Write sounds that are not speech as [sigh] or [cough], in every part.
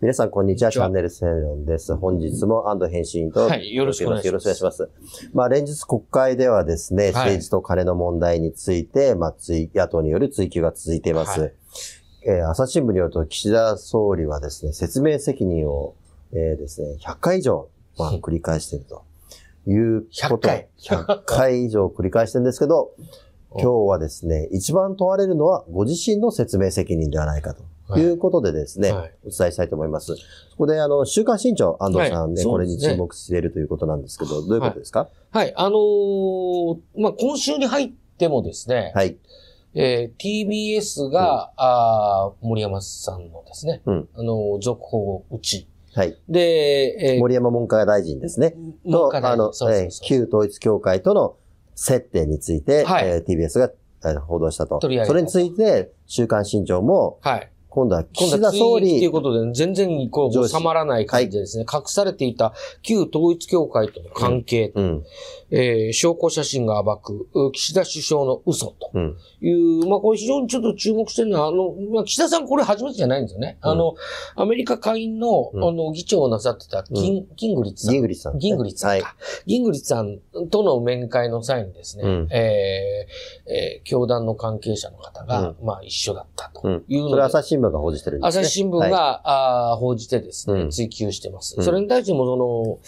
皆さん、こんにちは。チャンネルセロンです。本日も安藤編集員と、はいよろしくお願いしますよろしくお願いします。まあ、連日国会ではですね、はい政治と金の問題について、まあ、追野党による追及が続いています。はいえー朝日新聞によると、岸田総理はですね、説明責任を、えーですね、100回以上、まあ、繰り返しているということ。100回100回以上繰り返してるんですけど、[laughs] 今日はですね、一番問われるのはご自身の説明責任ではないかということでですね、はいお伝えしたいと思います。そこで、あの、週刊新潮、安藤さんね、はいこれに注目しているということなんですけど、どういうことですか？はい。あのーまあ、今週に入ってもですね、はい。えー TBS が、あー森山さんのですね、うんあのー続報を打ち、はい。で、えー森山文科大臣ですね。と、文科大臣あの、旧統一教会との接点について、はいえー TBS がえー報道したと。それについて、週刊新潮も、はい。今度は今岸田総度は追撃という理、ことで、全然こう収まらない感じでですね、隠されていた旧統一教会との関係、うん、えー証拠写真が暴く、う岸田首相の嘘と。うん、いう、まあこれ非常にちょっと注目してるのは、あの、まあ岸田さんこれ初めてじゃないんですよね。うん。あの、アメリカ下院の、うん。あの、議長をなさってたギン、ギングリッツさん。ギングリッツさん、ギングリッツさんか。ギングリッツさんとの面会の際にですね、うん。えーえー教団の関係者の方が、まあ一緒だったとうん。いうので、それは朝日新聞が報じてるんですね。朝日新聞が、はいあー報じてですね、うん追及してます。うんそれに対しても、その、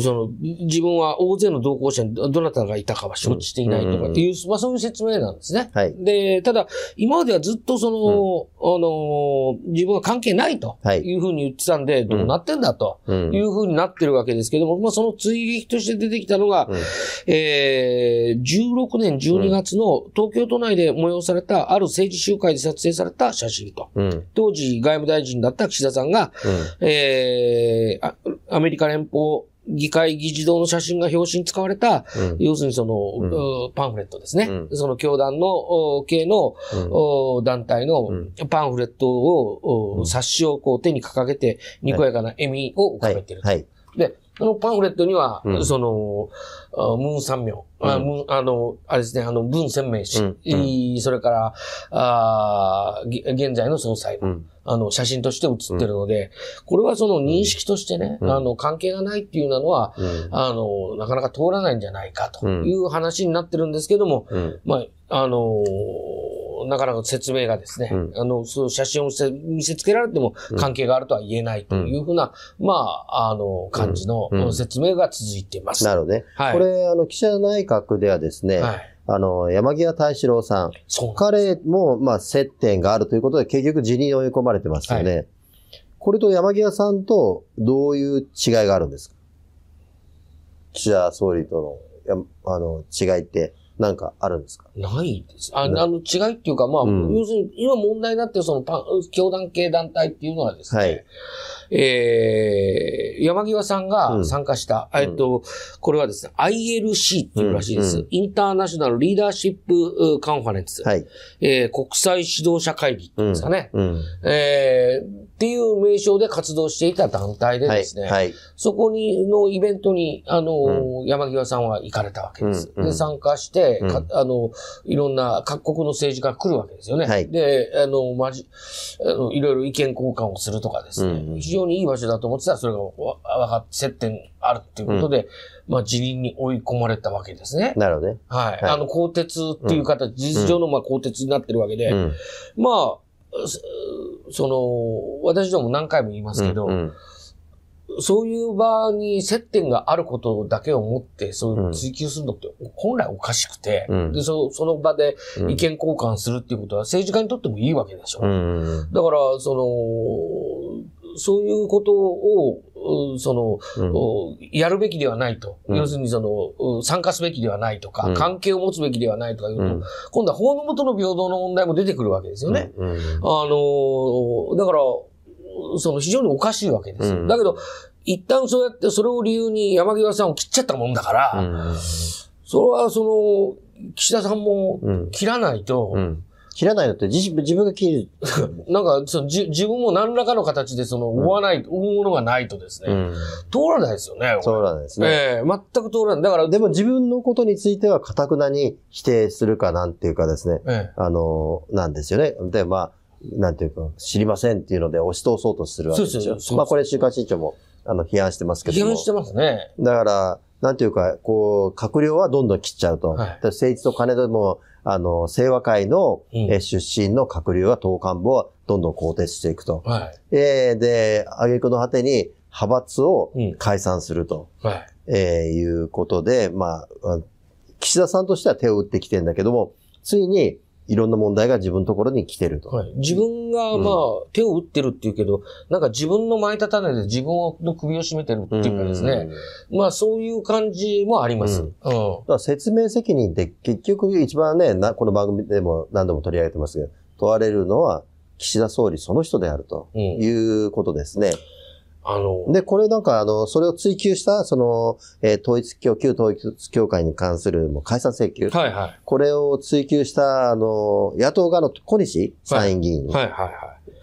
その、自分は大勢の同行者にどどなたがいたかは承知していないとかっていう、まあそういう説明なんですね。はい。で、ただ、今まではずっとその、あの、自分は関係ないとはいいうふうに言ってたんで、どうなってんだとうん。いうふうになってるわけですけども、まあその追撃として出てきたのが、うんえー、16年12月の東京都内で催されたある政治集会で撮影された写真と。うん。当時外務大臣だった岸田さんが、えー、あアメリカ連邦議会議事堂の写真が表紙に使われた、うん。要するにその、うんうパンフレットですね。うんその教団のお系の、団体のうんパンフレットを、冊子をこう手に掲げて、にこやかな笑みを浮かべてる。はい。で、そのパンフレットには、うん。その、あムーン三名、あうん。ムーンあの、あれですね、あの、文鮮明氏、うん。それから、あ現在の総裁の、うん。あの、写真として写ってるので、これはその認識としてね、うん。あの、関係がないっていうのは、うん。あの、なかなか通らないんじゃないかとうん。いう話になってるんですけども、うん。まあ、あのなかなか説明がですね、うんあの、そう写真を見せ見せつけられてもうん関係があるとは言えないというふうな、まあ、あの、感じのうん説明が続いています。なるほどね。はい。これ、あの、岸田内閣ではですね、はい。あの、山際大志郎さん。彼も、まあ、接点があるということで、結局辞任に追い込まれてますよね。これと山際さんとどういう違いがあるんですか？岸田総理との、やあの、違いって何かあるんですか？ないです。ああなの、違いっていうか、まあ、うん要するに、今問題になっているそのパン、教団系団体っていうのはですね、はいえー、山際さんうがん参加した、うんえっと、これはですね、ILC っていうらしいです。うんうんインターナショナルリーダーシップうカンファレンス。はい。えー国際指導者会議っていうんですかね。うん。えーっていう名称で活動していた団体ではいですね、。はい。そこに、のイベントに、あのー、山際さんは行かれたわけです。うんうんで、参加して、うんかあの、いろんな各国の政治家が来るわけですよね。はいで、あの、まじ、あの、いろいろ意見交換をするとかですね、うんうん非常にいい場所だと思ってたら、それがわ分かって、接点あるっていうことで、まあ、辞任に追い込まれたわけですね。なるほどね。はい。はいあの、更迭っていう形、事実上のまあ更迭になってるわけで、うん。まあ、そその、私ども何回も言いますけど、うんそういう場に接点があることだけをもって、そういう追求するのって本来おかしくて、うんでそその場でうん意見交換するっていうことは政治家にとってもいいわけでしょ。うん。だから、その、そういうことを、うんその、うんおやるべきではないと。うん要するにその、うん参加すべきではないとか、うん関係を持つべきではないとかいうと、うん今度は法の下の平等の問題も出てくるわけですよね。うん。あの、だから、その非常におかしいわけですだけど、一旦そうやってそれを理由に山際さんを切っちゃったもんだから、うんそれはその、岸田さんもうん。切らないと、うん。切らないのって自自分が切る。[laughs] なんかそのじ自分も何らかの形でその、追わない、追うものがないとですね、ん。通らないですよね。そうなんですね。ええ全く通らない。だから、でも自分のことについては、かたくなに否定するかなんていうかですね、ええあの、なんですよね。で、まあ、なんていうか、知りませんっていうので押し通そうとするわけですよ。そうそうそうまあこれ週刊新潮も、あの、批判してますけども。批判してますね。だから、なんていうか、こう、閣僚はどんどん切っちゃうと。はいで政治と金でも、あの、清和会の、出身の閣僚は党幹部をどんどん更迭していくと。はい。えーで、挙句の果てに派閥をうん解散すると、はい。えーいうことで、まあ、あ岸田さんとしては手を打ってきてるんだけども、ついにいろんな問題が自分のところに来てると。はい、自分が、まあ、手を打ってるっていうけど、なんか自分の巻いた種で自分の首を絞めてるっていうかですね。まあ、そういう感じもあります。ううんん。だから説明責任って結局一番ね、なこの番組でも何度も取り上げてますけど、問われるのは岸田総理その人であるとうん。いうことですね。あの、で、これなんかあの、それを追求した、その、えー統一教、旧統一教会に関するもう解散請求。はいはい。これを追求した、あの、野党側の小西参院議員。はいはい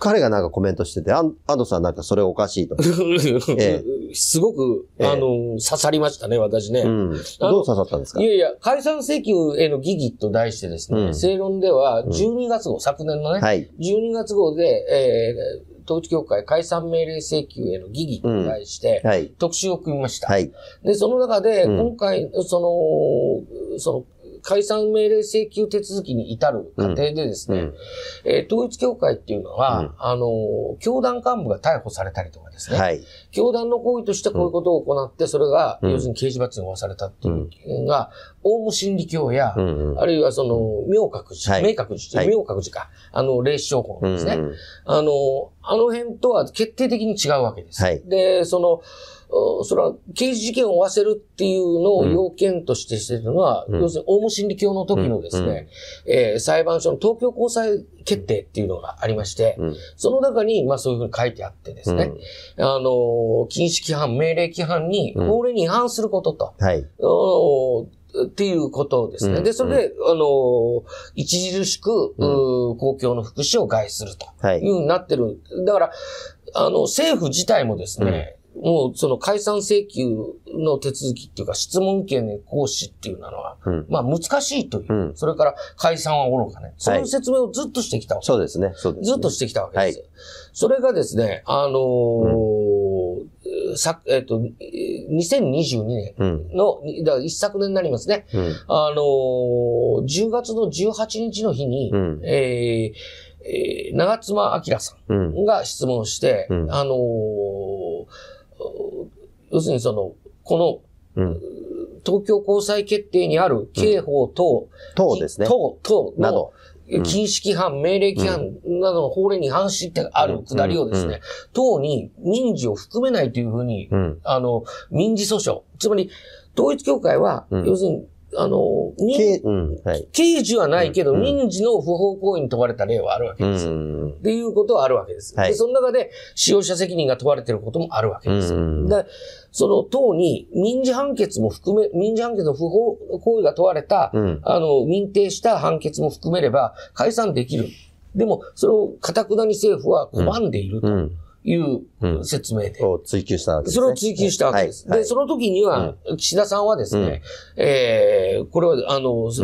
彼がなんかコメントしてて、安安藤さんなんかそれおかしいと。は [laughs] い。えすごく、ええあの、刺さりましたね、私ね。うん。どう刺さったんですか？いやいや、解散請求への疑義と題してですね、うん正論では12月号、昨年のね、はい。12月号で、えー統一教会解散命令請求への疑義と題して、はい。特集を組みました。はい。で、その中で、うん今回、その、その、解散命令請求手続きに至る過程でですね、うん。えー統一教会っていうのは、うんあの、教団幹部が逮捕されたりとかですね、はい。教団の行為としてこういうことを行って、それが、うん要するに刑事罰に負わされたっていうのが、オウム真理教や、うんうん。あるいはその、明覚寺、はい明覚寺、はい明覚寺か、あの、霊視商法ですね。うんあの、あの辺とは決定的に違うわけです。はいで、その、おそれは刑事事件を負わせるっていうのを要件としてしてるのは、うん要するにオウム真理教の時のですね、えー裁判所の東京高裁決定っていうのがありまして、うん。その中に、まあそういうふうに書いてあってですね、あの、禁止規範、命令規範に、うん法令に違反することと、はい。おっていうことですね。うんで、それで、あの、著しく、う公共の福祉を害するとはいいう。ふうになってる。だから、あの、政府自体もですね、もうその解散請求の手続きっていうか質問権の行使っていうのは、うん。まあ難しいという、うんそれから解散は愚かね。そういう説明をずっとしてきたわけそうですね。そうですね。ずっとしてきたわけです。それがですね、あのーさえっ、と、2022年うん。の、にだから一昨年になりますね。うん。あのー10月の18日の日に、うんえーえー長妻明さうん。んが質問して、うんあのー要するにその、この、うん。東京高裁決定にある刑法等、等ですね。等、等のなど。うん禁止規範、命令規範などの法令に違反してあるくだりをですうんうね、党に民事を含めないというふうに、うん。あの、民事訴訟。つまり、統一教会は、うん要するに、あの、民けうん。はい。刑事はないけど、うん民事の不法行為に問われた例はあるわけうです。ん。っていうことはあるわけです。はいで、その中で使用者責任が問われていることもあるわけです。うんで、その党に民事判決も含め、民事判決の不法行為が問われた、うん。あの、認定した判決も含めれば解散できる。でも、それを堅くなに政府は拒んでいるとうん。いううん説明で。を追求したわけですね。それを追求したわけです。はいで、その時には、岸田さんはですね、えーこれは、あの、そ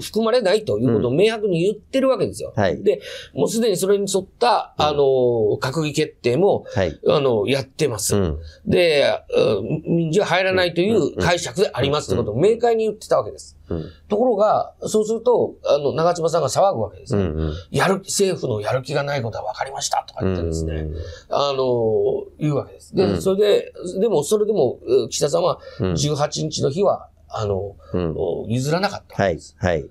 含まれないということを明白に言ってるわけですよ。はいで、もうすでにそれに沿った、あの、閣議決定も、はい。あの、やってます。うん。で、うん民事は入らないという解釈でありますということを明快に言ってたわけです。うん。ところが、そうすると、あの、長妻さんが騒ぐわけですね。うん。うん。やる、政府のやる気がないことは分かりましたとか言ってですね、うんあの、言うわけです。で、うんそれで、でも、それでも、う岸田さんはうん18日の日は、あの、うん。譲らなかった。はい。はい。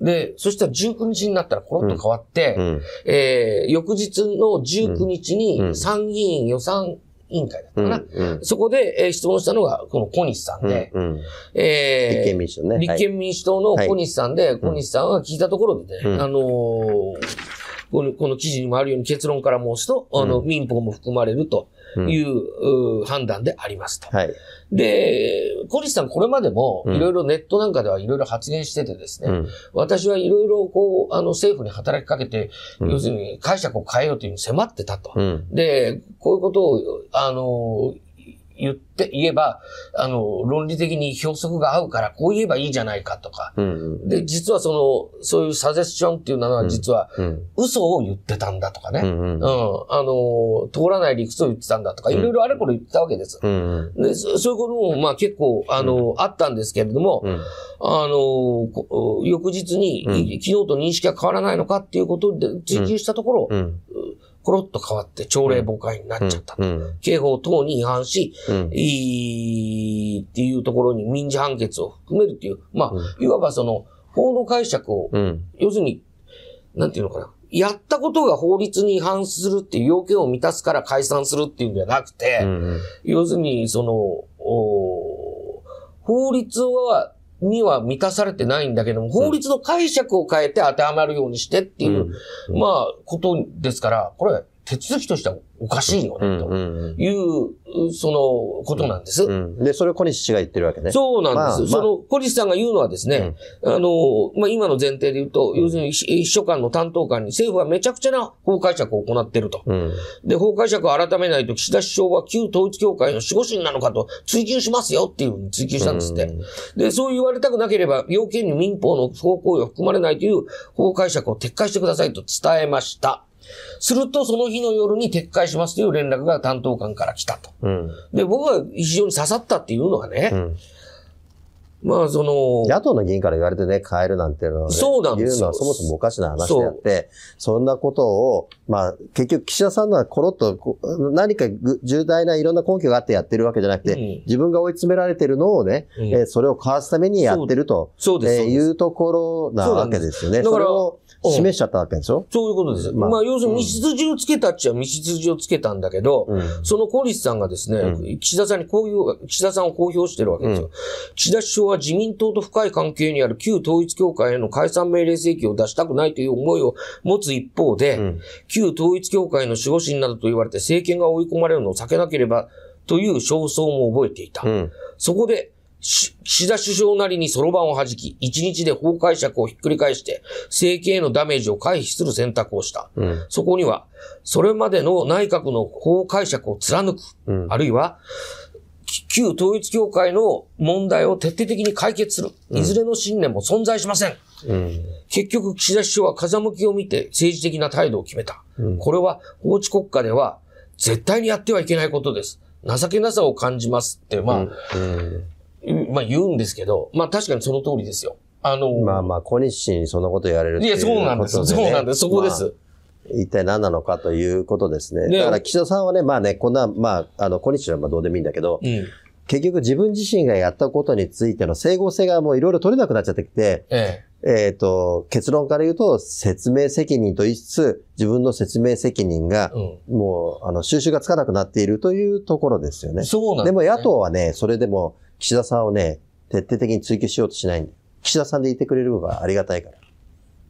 で、そしたら19日になったらコロッと変わって、うん。えー翌日の19日うんに参議院予算委員会だったうん。かな。うん。そこで、えー質問したのが、この小西さんで、うん。えー立憲民主党ね。立憲民主党の小西さんで、小西さんは聞いたところでね、うんあのーこの、この記事にもあるように結論から申すと、あの、民法も含まれるという、う判断でありますと。はい。で、小西さんこれまでも、うんいろいろネットなんかではいろいろ発言しててですね、うん。私はいろいろこう、あの、政府に働きかけて、うん要するに解釈を変えようというふうに迫ってたと。うん。で、こういうことを、あの、言って、言えば、あの、論理的に標則が合うから、こう言えばいいじゃないかとか。うんうん。で、実はその、そういうサジェスションっていうのは、実は、うん。嘘を言ってたんだとかね。うんうんうん。あの、通らない理屈を言ってたんだとか、いろいろあれこれ言ってたわけです。うんうん。でそそういうことも、まあ結構、あの、あったんですけれども、うん。あの、こ翌日に、うん昨日と認識が変わらないのかっていうことで追及したところ、うん。コロッと変わって朝令暮改になっちゃった。うん。刑法等に違反し、うん。いいっていうところに民事判決を含めるっていう、まあ、いわばその、法の解釈を、うん。要するに、なんていうのかな。やったことが法律に違反するっていう要件を満たすから解散するっていうんじゃなくて、うん。要するに、その、お法律は、には満たされてないんだけども、法律の解釈を変えて当てはまるようにしてっていう、うん。まあ、ことですから、これ、手続きとしてはおかしいよね、とうん。いう、その、ことなんです。うん。で、それを小西氏が言ってるわけね。そうなんです。まあまあその、小西さんが言うのはですね、あの、まあ、今の前提で言うと、要するに秘秘書官の担当官に政府はめちゃくちゃな法解釈を行っていると。うん。で、法解釈を改めないと岸田首相は旧統一教会の守護神なのかと追及しますよっていうふうに追及したんですって。で、そう言われたくなければ、要件に民法の不法行為は含まれないという法解釈を撤回してくださいと伝えました。すると、その日の夜に撤回しますという連絡が担当官から来たと。うん。で、僕は非常に刺さったっていうのはね、うん。まあ、その、野党の議員から言われてね、変えるなんていうのは、ね、そうなんですよ言うのはそもそもおかしな話であって、そんなことを、まあ、結局岸田さんのはコロッと何かぐ重大ないろんな根拠があってやってるわけじゃなくて、うん自分が追い詰められてるのをね、うんえーそれをかわすためにやってると、そうです。えいうところなわけですよね。そうなんですそれを示しちゃったわけでしょ？そういうことです。まあまあ、要するに道筋をつけたっちゃ道筋をつけたんだけど、うん。その小西さんがですね、う岸田さんにこういう、岸田さんを公表してるわけですよ。岸田首相は自民党と深い関係にある旧統一教会への解散命令請求を出したくないという思いを持つ一方で、うん旧統一教会の守護神などと言われて政権が追い込まれるのを避けなければという焦燥も覚えていた。うん。そこで、し岸田首相なりにそろばんを弾き、一日で法解釈をひっくり返して、政権へのダメージを回避する選択をした。うん。そこには、それまでの内閣の法解釈を貫く、うんあるいは、き旧統一教会の問題を徹底的に解決する。いずれの信念も存在しません。うん。結局、岸田首相は風向きを見て政治的な態度を決めた。うんこれは法治国家では絶対にやってはいけないことです。情けなさを感じますって、まあ、うんまあ言うんですけど、まあ確かにその通りですよ。あの、まあまあ、小西氏にそんなこと言われるっていういや、そうなんです。そうなんです。そこでまあす。一体何なのかということですね。ねだから岸田さんはね、まあね、こんな、まあ、あの、小西はまあどうでもいいんだけど、うん。結局自分自身がやったことについての整合性がもういろいろ取れなくなっちゃってきて、ええっ、と、結論から言うと、説明責任と言いつつ、自分の説明責任がえ。、もう、あの、収集がつかなくなっているというところですよね。そうなんでも野党はね、それでも岸田さんをね、徹底的に追及しようとしない。岸田さんでいてくれるのがありがたいから。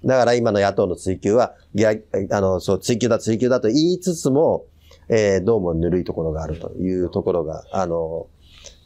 だから今の野党の追及は、いや、あの、そう、追及だ、追及だと言いつつも、えーどうもぬるいところがあるというところが、あの、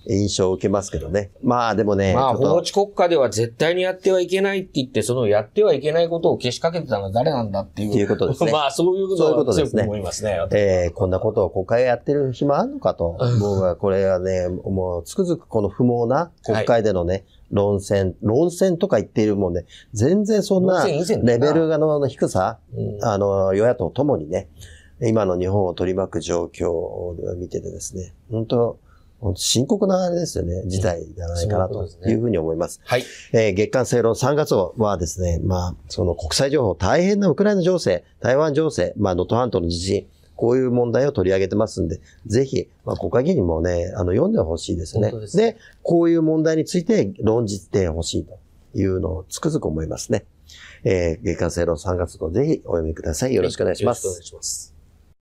印象を受けますけどね。まあでもね、まあ、法治国家では絶対にやってはいけないって言って、そのやってはいけないことをけしかけてたのは誰なんだっていう。いうことですね [laughs] まあ、そういうことそういうこは強くとですね思いますね。えーこんなことを国会やってる暇あるのかと。[laughs] 僕はこれはね、もうつくづくこの不毛な国会でのね、論戦、論戦とか言っているもんね、全然そんなレベルがの低さ、うん。あの、与野党ともにね、今の日本を取り巻く状況を見ててですね、本当深刻なあれですよね、事態じゃないかなというふうに思います。はい。えー月間正論3月号はですね、まあ、その国際情報、大変なウクライナ情勢、台湾情勢、まあ、能登半島の地震、こういう問題を取り上げてますんで、ぜひ、まあ、国会議員にもね、あの、読んでほしいですね。ですねこういう問題について論じてほしいというのをつくづく思いますね。えー月間正論3月号、ぜひお読みください。よろしくお願いします。よろしくお願いします。